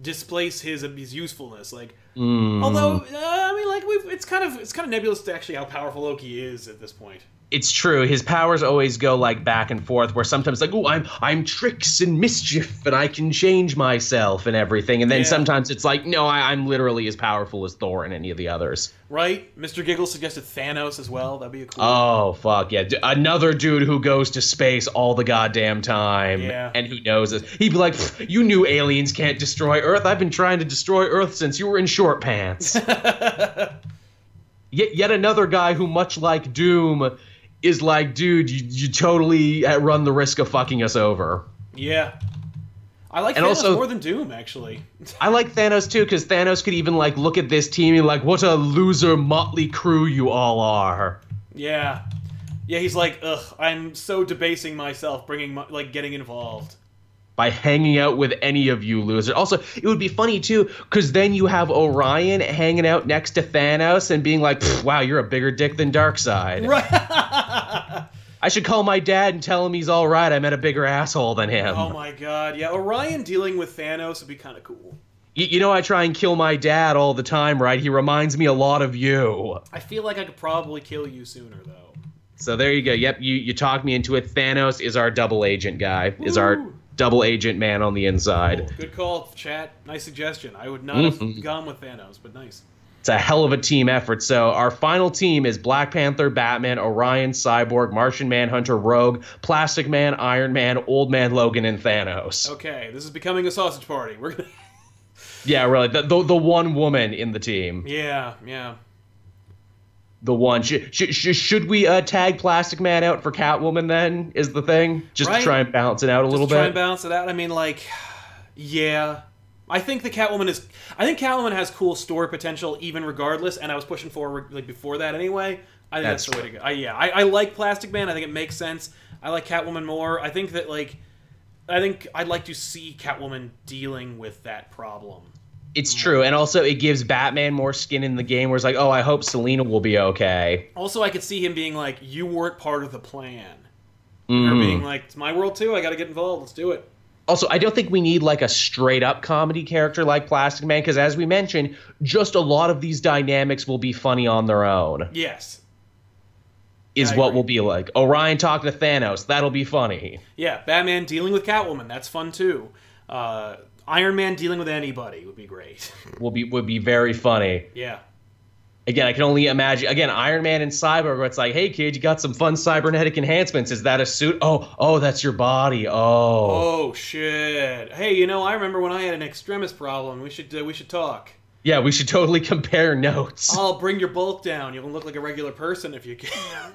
displace his his usefulness. Like, Hmm. although uh, I mean, like, we've, it's kind of it's kind of nebulous to actually how powerful Loki is at this point. It's true. His powers always go like back and forth. Where sometimes like, "Oh, I'm I'm tricks and mischief, and I can change myself and everything," and then Yeah. sometimes it's like, "No, I, I'm literally as powerful as Thor and any of the others." Right? Mr. Giggle suggested Thanos as well. That'd be a cool. Oh fuck yeah! Another dude who goes to space all the goddamn time, Yeah. and who knows this. He'd be like, "You knew aliens can't destroy Earth. I've been trying to destroy Earth since you were in short pants." yet, yet another guy who, much like Doom, is like, "Dude, you, you totally uh, run the risk of fucking us over." yeah. I like And Thanos also- more than Doom, actually. I like Thanos too, because Thanos could even like look at this team and like, "What a loser motley crew you all are." yeah. Yeah, he's like, ugh, I'm so debasing myself, bringing my, like getting involved. by hanging out with any of you losers. Also, it would be funny too, because then you have Orion hanging out next to Thanos and being like, "Wow, you're a bigger dick than Darkseid." Right. I should call my dad and tell him he's all right. I met a bigger asshole than him. oh my god. Yeah, Orion dealing with Thanos would be kind of cool. Y- you know, I try and kill my dad all the time, right? He reminds me a lot of you. I feel like I could probably kill you sooner, though. So there you go. Yep, you you talked me into it. Thanos is our double agent guy. Is our double agent man on the inside. Cool. Good call, chat. Nice suggestion. I would not Mhm. have gone with Thanos, but nice. It's a hell of a team effort. So our final team is Black Panther, Batman, Orion, Cyborg, Martian Manhunter, Rogue, Plastic Man, Iron Man, Old Man Logan, and Thanos. Okay, this is becoming a sausage party. We're gonna. Yeah, really. The, the, the one woman in the team. Yeah, yeah. The one. Should, should, should we uh, tag Plastic Man out for Catwoman then? Is the thing? Just Right. to try and balance it out a little Just try bit? and balance it out. I mean, like, yeah. I think the Catwoman is. I think Catwoman has cool story potential, even regardless. And I was pushing forward like before that anyway. I think that's, That's the way to go. I, yeah, I, I like Plastic Man. I think it makes sense. I like Catwoman more. I think that like, I think I'd like to see Catwoman dealing with that problem. It's true. And also, it gives Batman more skin in the game where it's like, oh, I hope Selina will be okay. Also, I could see him being like, "You weren't part of the plan," Mhm. or being like, "It's my world too. I got to get involved. Let's do it." Also, I don't think we need like a straight up comedy character like Plastic Man because, as we mentioned, just a lot of these dynamics will be funny on their own. Yes. Is I what agree. will be like. Orion talking to Thanos. That'll be funny. Yeah, Batman dealing with Catwoman. That's fun too. Uh, Iron Man dealing with anybody would be great. Will be would be very funny. yeah. Again, I can only imagine. Again, Iron Man and Cyborg. Where it's like, hey kid, you got some fun cybernetic enhancements. Is that a suit? Oh, oh, that's your body. Oh, Oh shit! Hey, you know, I remember when I had an extremis problem. We should uh, we should talk. yeah. We should totally compare notes. I'll bring your bulk down. You'll look like a regular person if you can.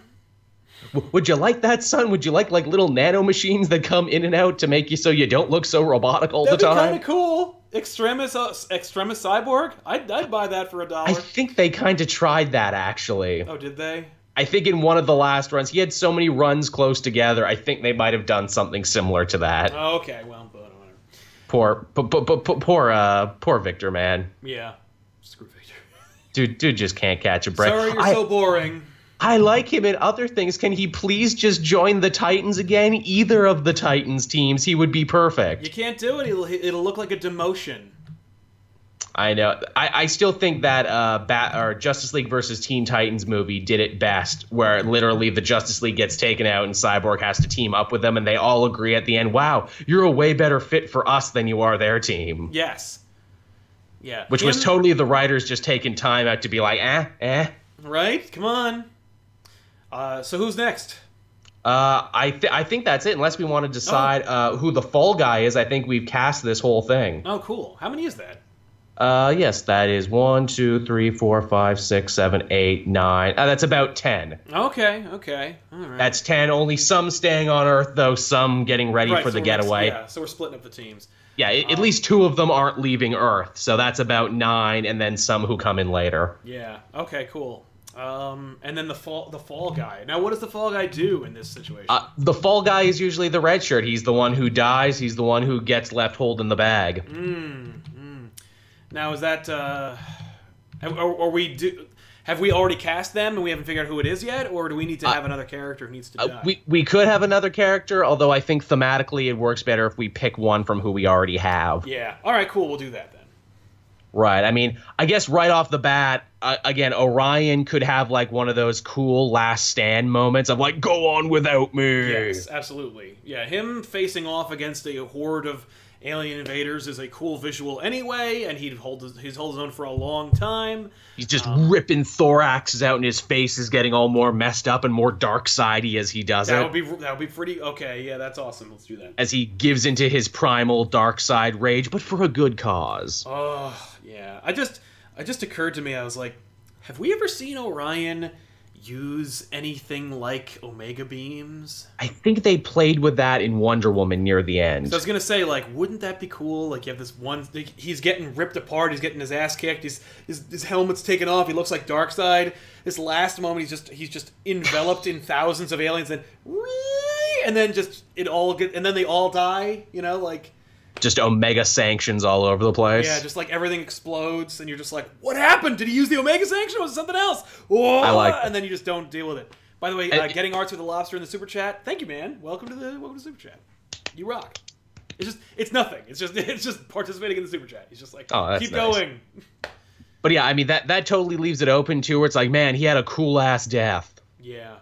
Would you like that, son? Would you like like little nano machines that come in and out to make you so you don't look so robotic all That'd the be time? kind of cool. Extremis, uh, extremis cyborg. I'd, I'd buy that for a dollar. I think they kind of tried that actually. Oh, did they? I think in one of the last runs, he had so many runs close together. I think they might have done something similar to that. Oh, okay. Well, but whatever. Poor, p- p- p- poor, uh, poor Victor, man. Yeah. Screw Victor. Dude, dude just can't catch a break. Sorry, you're I, so boring. I like him in other things. Can he please just join the Titans again? Either of the Titans teams, he would be perfect. You can't do it. It'll it'll look like a demotion. I know. I, I still think that uh, Bat or Justice League versus Teen Titans movie did it best, where literally the Justice League gets taken out and Cyborg has to team up with them, and they all agree at the end, "Wow, you're a way better fit for us than you are their team." Yes. Yeah. Which was totally the writers just taking time out to be like, "Eh, eh." right. Come on. Uh, so who's next? Uh, I th- I think that's it. Unless we want to decide uh, who the fall guy is, I think we've cast this whole thing. Oh, cool. How many is that? Uh, yes, that is one, two, three, four, five, six, seven, eight, nine. Uh, that's about ten. Okay. Okay. All right. That's ten. Only some staying on Earth, though. Some getting ready right, for so the getaway. Yeah. So we're splitting up the teams. Yeah, i- at least two of them aren't leaving Earth, so that's about nine, and then some who come in later. Yeah. Okay. Cool. Um, and then the fall the fall guy. Now, what does the fall guy do in this situation? Uh, the fall guy is usually the red shirt. He's the one who dies. He's the one who gets left holding the bag. Mm. now, is that uh, are, are we do? Have we already cast them and we haven't figured out who it is yet, or do we need to have another character who needs to die? Uh, we we could have another character, although I think thematically it works better if we pick one from who we already have. yeah. All right. Cool. We'll do that then. Right. I mean, I guess right off the bat, uh, again, Orion could have like one of those cool last stand moments of like, "Go on without me." Yes, absolutely. Yeah, him facing off against a horde of alien invaders is a cool visual anyway, and he'd hold his, he's held his own for a long time. He's just Um, ripping thoraxes out, and his face is getting all more messed up and more dark sidey as he does That it. would be that would be pretty okay. Yeah, that's awesome. Let's do that. as he gives into his primal dark side rage, but for a good cause. Oh yeah, I just it just occurred to me. I was like, have we ever seen Orion use anything like Omega beams? I think they played with that in Wonder Woman near the end. So I was gonna say, like, wouldn't that be cool? Like, you have this one, he's getting ripped apart, he's getting his ass kicked, his his, his helmet's taken off, he looks like Darkseid. This last moment, he's just he's just enveloped in thousands of aliens, and and then just it all get, and then they all die. You know, like Just Omega sanctions all over the place. yeah, just like everything explodes, and you're just like, what happened? Did he use the Omega sanction? or Was it something else? Whoa! I like and then you just don't deal with it. By the way, uh, getting arts with the lobster in the super chat. Thank you, man. Welcome to the welcome to super chat. You rock. It's just it's nothing. It's just it's just participating in the super chat. He's just like Oh, keep nice. going. But yeah, I mean that that totally leaves it open to where it's like, man, he had a cool ass death. Yeah.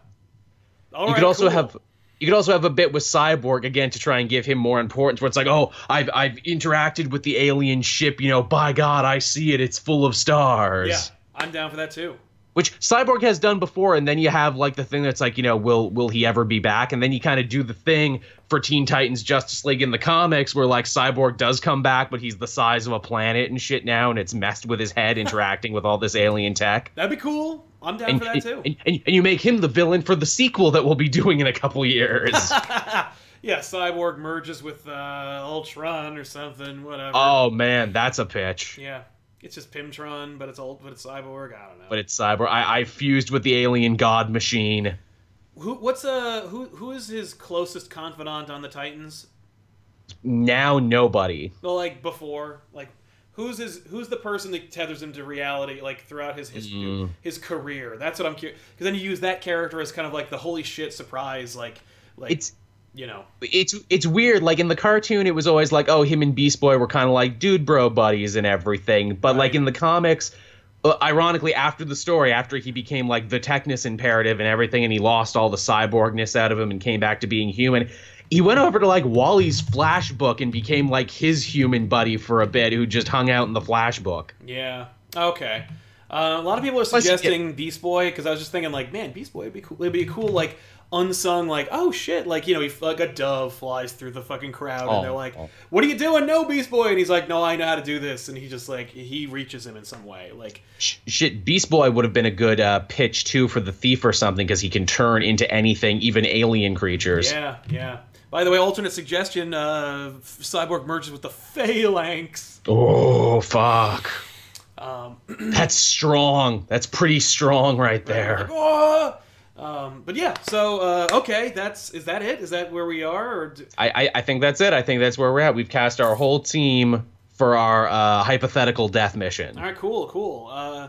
All you right, could also cool. have you could also have a bit with Cyborg again to try and give him more importance where it's like, oh, I've I've interacted with the alien ship, you know, by God, I see it, it's full of stars. Yeah, I'm down for that too. Which Cyborg has done before, and then you have like the thing that's like, you know, will will he ever be back? And then you kind of do the thing for Teen Titans Justice League in the comics where like Cyborg does come back, but he's the size of a planet and shit now, and it's messed with his head interacting with all this alien tech. That'd be cool. I'm down And, for that too. and, and, and you make him the villain for the sequel that we'll be doing in a couple years. yeah, Cyborg merges with uh, Ultron or something. Whatever. oh man, that's a pitch. Yeah, it's just Pimtron, but it's old, but it's Cyborg. I don't know. But it's Cyborg. I, I fused with the alien god machine. who? What's uh? Who? Who is his closest confidant on the Titans? Now nobody. Well, like before, like who's his? Who's the person that tethers him to reality? Like throughout his his, Mm. his career. That's what I'm curious. Because then you use that character as kind of like the holy shit surprise. Like, like It's you know. it's it's weird. Like in the cartoon, it was always like, oh, him and Beast Boy were kind of like dude bro buddies and everything. But like in the comics, uh, ironically, after the story, after he became like the Technis imperative and everything, and he lost all the cyborgness out of him and came back to being human. He went over to like Wally's Flash book and became like his human buddy for a bit, who just hung out in the Flash book. Yeah. Okay. Uh, a lot of people are Plus, suggesting Beast Boy because I was just thinking like, man, Beast Boy would be cool. It'd be a cool like unsung like, oh shit, like you know, he like a dove flies through the fucking crowd Oh, and they're like, oh. what are you doing? No, Beast Boy, and he's like, no, I know how to do this, and he just like he reaches him in some way, like. Shit, Beast Boy would have been a good uh, pitch too for the Thief or something because he can turn into anything, even alien creatures. Yeah, yeah. By the way, alternate suggestion: uh, Cyborg merges with the Phalanx. Oh fuck. Um, That's strong. That's pretty strong right there. Like, "Ah!" Um, but yeah, so uh, okay, that's is that it? Is that where we are? Or do, I, I I think that's it. I think that's where we're at. We've cast our whole team for our uh, hypothetical death mission. all right, cool, cool. Uh,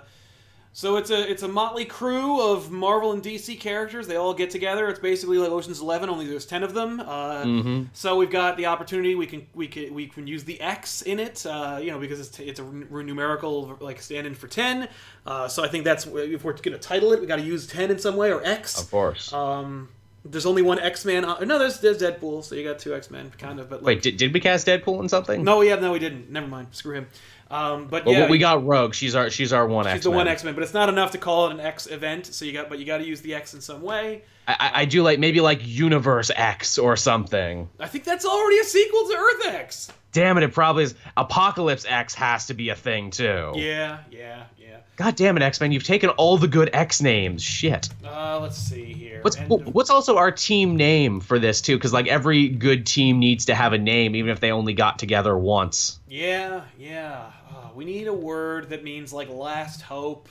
So it's a it's a motley crew of Marvel and DC characters. They all get together. It's basically like Ocean's Eleven, only there's ten of them. Uh, Mm-hmm. So we've got the opportunity. We can we can we can use the X in it. Uh, you know because it's it's a numerical like stand-in for ten. Uh, so I think that's if we're gonna title it, we got to use ten in some way or X. Of course. Um, there's only one X Man. No, there's there's Deadpool. So you got two X Men, kind of. But like, Wait, did, did we cast Deadpool in something? no, yeah, no, we didn't. Never mind. Screw him. Um, but Well, yeah, we got Rogue. She's our she's our one She's X. the one X Men, but it's not enough to call it an X event. So you got, but you got to use the X in some way. I, I do like maybe like Universe X or something. I think that's already a sequel to Earth X. Damn it! It probably is. Apocalypse X has to be a thing too. Yeah, yeah, yeah. God damn it, X Men! You've taken all the good X names. Shit. Uh, let's see here. What's End of- what's also our team name for this too? Because like every good team needs to have a name, even if they only got together once. Yeah, yeah. Uh, we need a word that means like last hope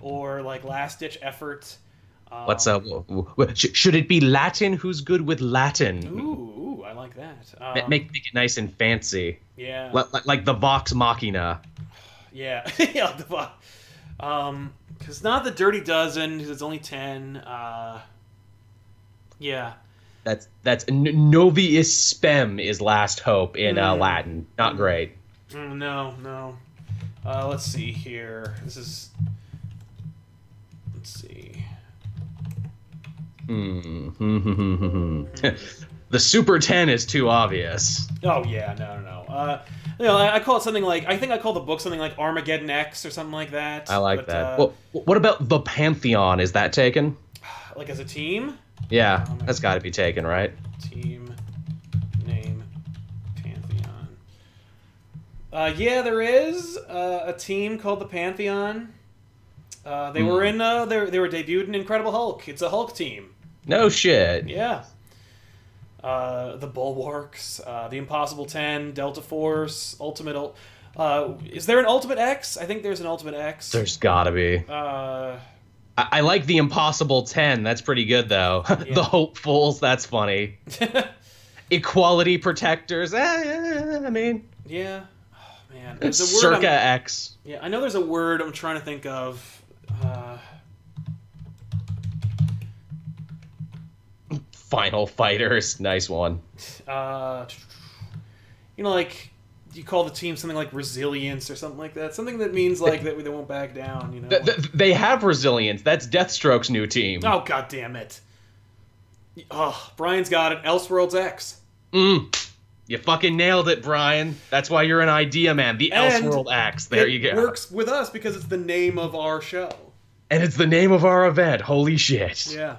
or like last ditch effort. Um, What's uh? w- sh- should it be Latin? Who's good with Latin? Ooh, ooh, I like that. Um, make, make it nice and fancy, yeah, Li- li- like the Vox Machina. yeah, yeah. the fu- Um, because not the Dirty Dozen, because it's only ten. Uh, yeah. That's that's N- Novius Spem is last hope in uh, Mm. Latin. Not great. Mm, no, no. Uh, let's see here. This is. Let's see. Hmm. the Super Ten is too obvious. Oh yeah, no, no, no. Uh, you know, I, I call it something like I think I call the book something like Armageddon X or something like that. I like But, that. uh, well, what about the Pantheon? Is that taken? like as a team, Yeah, that's got to be taken, right? team Uh, yeah, there is uh, a team called the Pantheon. Uh, they were in. Uh, they they were debuted in Incredible Hulk. It's a Hulk team. No shit. Yeah. Uh, the Bulwarks, uh, the Impossible Ten, Delta Force, Ultimate. Ul- Uh, is there an Ultimate X? I think there's an Ultimate X. There's gotta be. Uh, I, I like the Impossible Ten. That's pretty good though. Yeah. the Hopefuls. That's funny. Equality Protectors. Eh, I mean, yeah. Man. There's a word circa I'm- X. yeah, I know there's a word I'm trying to think of. Uh, Final Fighters. Nice one. uh, you know, like you call the team something like resilience or something like that. Something that means like that they won't back down. You know. Th- th- they have resilience. That's Deathstroke's new team. oh god damn it. Oh, Brian's got it. Elseworlds X. Mm. You fucking nailed it, Brian. That's why you're an idea man. The And Elseworld X. There you go. It works with us because it's the name of our show. And it's the name of our event. Holy shit. Yeah.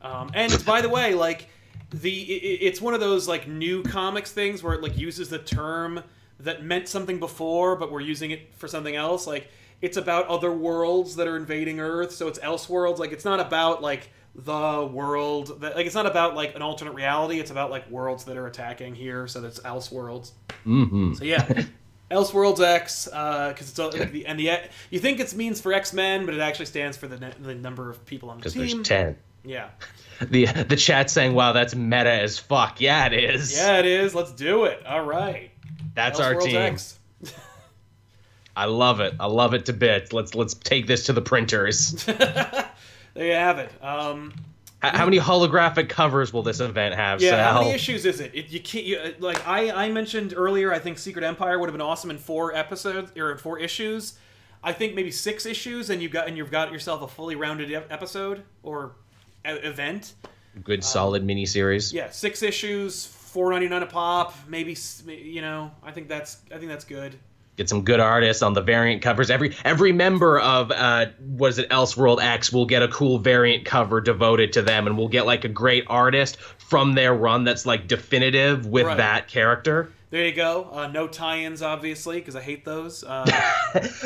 Um, and by the way, like the i i- it's one of those like new comics things where it like uses the term that meant something before, but we're using it for something else. Like it's about other worlds that are invading Earth, so it's Elseworlds. Like it's not about like the world that like it's not about like an alternate reality. It's about like worlds that are attacking here, so that's Elseworlds. Mm-hmm. So yeah. Elseworlds X, uh, because it's all, like the and the you think it means for X Men, but it actually stands for the, ne- the number of people on the team. there's ten. Yeah, The the chat saying, "Wow, that's meta as fuck." Yeah, it is. yeah, it is. Let's do it. All right, that's our team. X. I love it. I love it to bits. Let's let's take this to the printers. There you have it. Um, How many holographic covers will this event have? yeah, how many issues is it? it you can't you, uh, like I I mentioned earlier. I think Secret Empire would have been awesome in four episodes or in four issues. I think maybe six issues, and you got and you've got yourself a fully rounded episode or event. Good solid miniseries. Yeah, six issues, four ninety nine a pop. Maybe you know. I think that's I think that's good. Get some good artists on the variant covers. Every every member of uh what is it, Elseworld X will get a cool variant cover devoted to them, and we'll get like a great artist from their run that's like definitive with Right. that character. There you go. Uh, no tie-ins, obviously, because I hate those. Uh,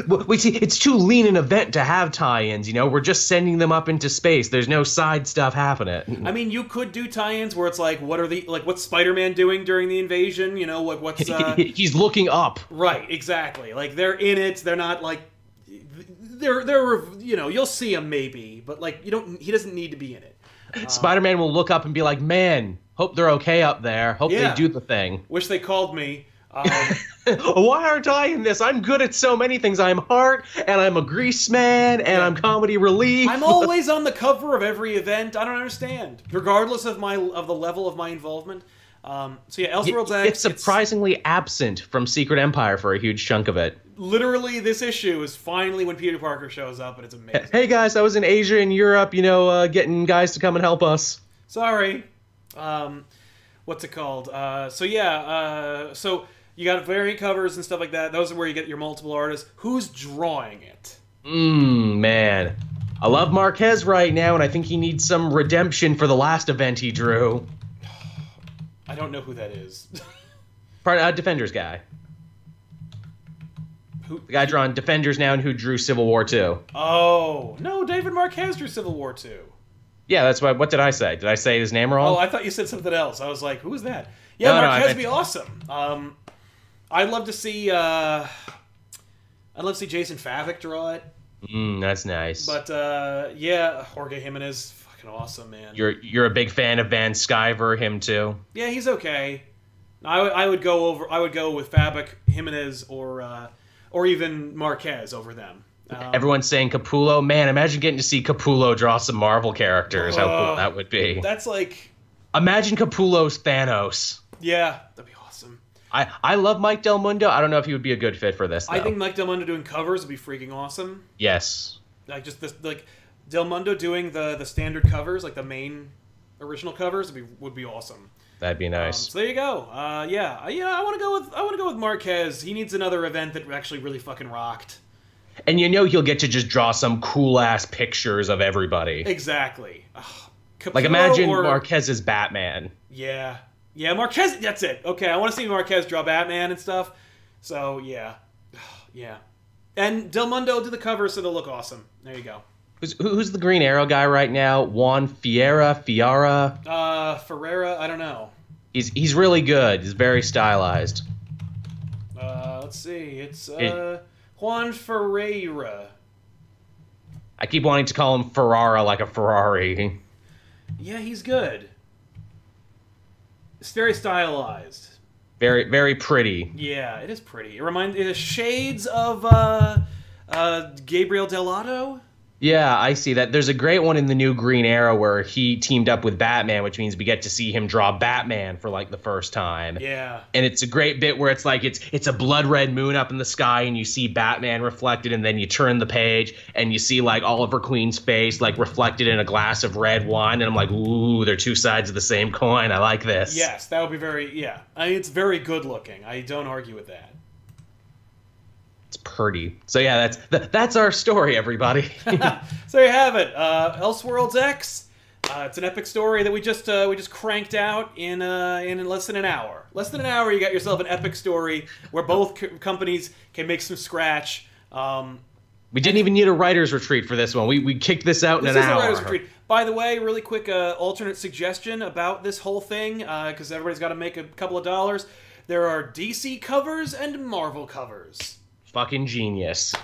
We see it's too lean an event to have tie-ins. You know, we're just sending them up into space. There's no side stuff happening. I mean, you could do tie-ins where it's like, what are the like, what's Spider-Man doing during the invasion? You know, what what's uh, He's looking up. right? Exactly. Like they're in it. They're not like they're they're you know you'll see him maybe, but like you don't. He doesn't need to be in it. Spider-Man will look up and be like, "Man, hope they're okay up there. Hope Yeah. they do the thing." Wish they called me. Um, Why aren't I in this? I'm good at so many things. I'm heart, and I'm a grease man, and I'm comedy relief. I'm always on the cover of every event. I don't understand, regardless of my of the level of my involvement. Um, so yeah, Elseworlds X. it's surprisingly absent from Secret Empire for a huge chunk of it. literally this issue is finally when Peter Parker shows up, and it's amazing. Hey guys, I was in Asia and Europe, you know, uh, getting guys to come and help us. Sorry. Um, what's it called? Uh, so yeah, uh, so you got variant covers and stuff like that. Those are where you get your multiple artists. Who's drawing it? Mmm, man. I love Marquez right now, and I think he needs some redemption for the last event he drew. I don't know who that is. Part uh, Defenders guy. who? The guy drawing Defenders now and who drew Civil War 2. Oh no, David Marquez drew Civil War two. Yeah, that's what. What did I say? Did I say his name wrong? Oh, I thought you said something else. I was like, who is that? Yeah, No, no, Marquez meant- would be awesome. Um, I'd love to see. Uh, I'd love to see Jason Fabok draw it. Mm, that's nice. But uh, yeah, Jorge Jimenez, fucking awesome, man. you're you're a big fan of Van Sciver, him too. Yeah, he's okay. I would I would go over. I would go with Fabok, Jimenez, or uh, or even Marquez over them. Um, Everyone's saying Capullo. Man, imagine getting to see Capullo draw some Marvel characters. How cool Oh. that would be. That's like, Imagine Capullo's Thanos. yeah, that'd be awesome. I, I love Mike Del Mundo. I don't know if he would be a good fit for this. I think Mike Del Mundo doing covers would be freaking awesome. yes. Like just this, like Del Mundo doing the the standard covers, like the main original covers, would be would be awesome. That'd be Um, nice. so there you go. Uh, yeah, Uh, yeah. I want to go with I want to go with Marquez. He needs another event that actually really fucking rocked. And you know he'll get to just draw some cool ass pictures of everybody. Exactly. Like imagine or- Marquez's Batman. Yeah. Yeah, Marquez. That's it. Okay, I want to see Marquez draw Batman and stuff. So yeah, yeah. And Del Mundo do the cover, so they'll look awesome. There you go. Who's, who's the Green Arrow guy right now? Juan Fiera, Fiara. Uh, Ferreyra. I don't know. He's he's really good. He's very stylized. Uh, let's see. It's uh, It- Juan Ferreyra. I keep wanting to call him Ferrara like a Ferrari. Yeah, he's good. It's very stylized. Very very pretty. Yeah, it is pretty. It reminds it is shades of uh, uh, Gabriel Dell'Otto. Yeah, I see that. There's a great one in the new Green Arrow where he teamed up with Batman, which means we get to see him draw Batman for like the first time. Yeah. And it's a great bit where it's like it's it's a blood red moon up in the sky and you see Batman reflected and then you turn the page and you see like Oliver Queen's face like reflected in a glass of red wine and I'm like, "Ooh, they're two sides of the same coin. I like this." Yes, that would be very. Yeah, I mean, it's very good looking. I don't argue with that. Pretty. So yeah, that's th- that's our story everybody. So you have it. Uh, Elseworlds X. Uh, it's an epic story that we just uh, we just cranked out in uh, in less than an hour. Less than an hour, you got yourself an epic story where both co- companies can make some scratch. Um, we didn't even need a writer's retreat for this one. We we kicked this out This in an is a hour. writer's retreat. By the way, really quick uh, alternate suggestion about this whole thing, because everybody's got to make a couple of dollars. There are DC covers and Marvel covers. Fucking genius.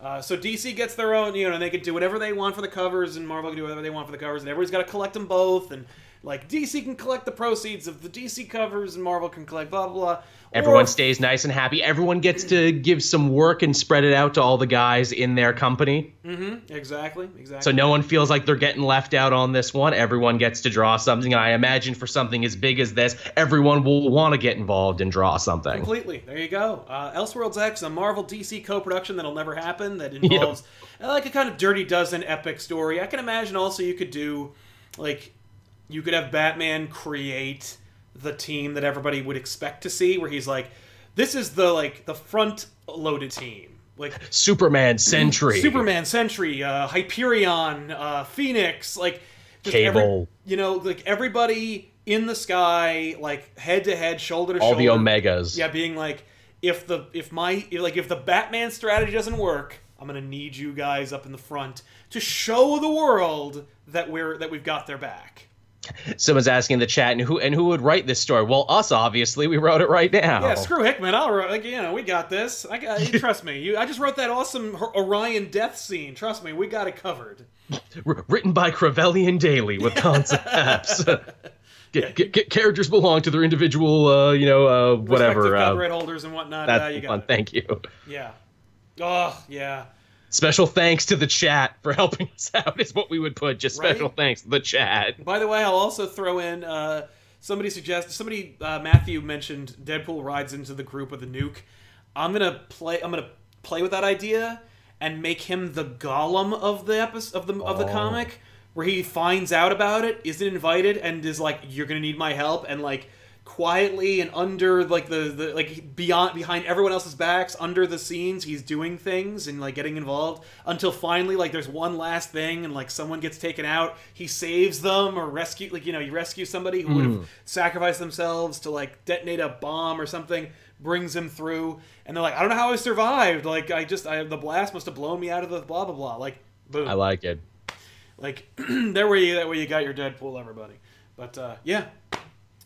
Uh, so DC gets their own, you know, and they can do whatever they want for the covers, and Marvel can do whatever they want for the covers, and everybody's got to collect them both. And like DC can collect the proceeds of the DC covers, and Marvel can collect blah blah blah. Everyone stays nice and happy. Everyone gets to give some work and spread it out to all the guys in their company. Mm-hmm. Exactly, exactly. So no one feels like they're getting left out on this one. Everyone gets to draw something. I imagine for something as big as this, everyone will want to get involved and draw something. Completely. There you go. Uh, Elseworlds X, a Marvel DC co-production that'll never happen. That involves uh, like a kind of Dirty Dozen epic story. I can imagine also you could do like you could have Batman create the team that everybody would expect to see, where he's like, "This is the like the front-loaded team." Like Superman Sentry. Superman, Sentry, uh, Hyperion, uh, Phoenix, like just every- Cable. you know, like everybody in the sky, like head to head, shoulder to All shoulder. the Omegas. Yeah, being like, if the if my like if the Batman strategy doesn't work, I'm gonna need you guys up in the front to show the world that we're that we've got their back. Someone's asking in the chat, and who and who would write this story? Well, us obviously. We wrote it right now. Yeah, screw Hickman. I'll write- like you know we got this. I got trust me. You I just wrote that awesome Orion death scene. Trust me, we got it covered. R- written by Crevellian Daily with concepts. Get, get, get characters belong to their individual, uh, you know, uh, whatever. Respective Uh, copyright holders and whatnot. that's uh, you got fun. it. Thank you. Yeah. Oh yeah. Special thanks to the chat for helping us out. Is what we would put. Just special Right? thanks to the chat. By the way, I'll also throw in uh, somebody suggested somebody uh, Matthew mentioned Deadpool rides into the group with a nuke. I'm gonna play. I'm gonna play with that idea and make him the Gollum of the episode of the of the Oh. comic, where he finds out about it, isn't invited, and is like, "You're gonna need my help," and like quietly and under like the, the like beyond behind everyone else's backs under the scenes he's doing things and like getting involved until finally like there's one last thing and like someone gets taken out. He saves them or rescue like you know you rescue somebody who would have sacrificed themselves to like detonate a bomb or something brings him through and they're like i don't know how i survived. Like i just i the blast must have blown me out of the blah blah blah. Like boom. I like it. like there where you that way you got your Deadpool, everybody. But uh, yeah,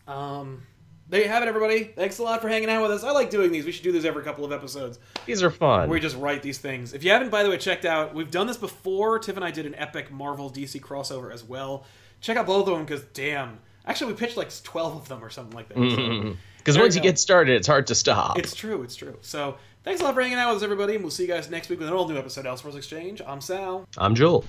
um, there you have it, everybody. Thanks a lot for hanging out with us. I like doing these. We should do these every couple of episodes These are fun. we just write these things. If you haven't, by the way, checked out, we've done this before. Tiff and I did an epic Marvel DC crossover as well. Check out both of them because damn, actually we pitched like twelve of them or something like that. So, mm-hmm. Because There once you you get started, it's hard to stop. it's true. It's true. So thanks a lot for hanging out with us, everybody, and we'll see you guys next week with an all new episode of Elseworlds Exchange. I'm Sal. I'm Joel.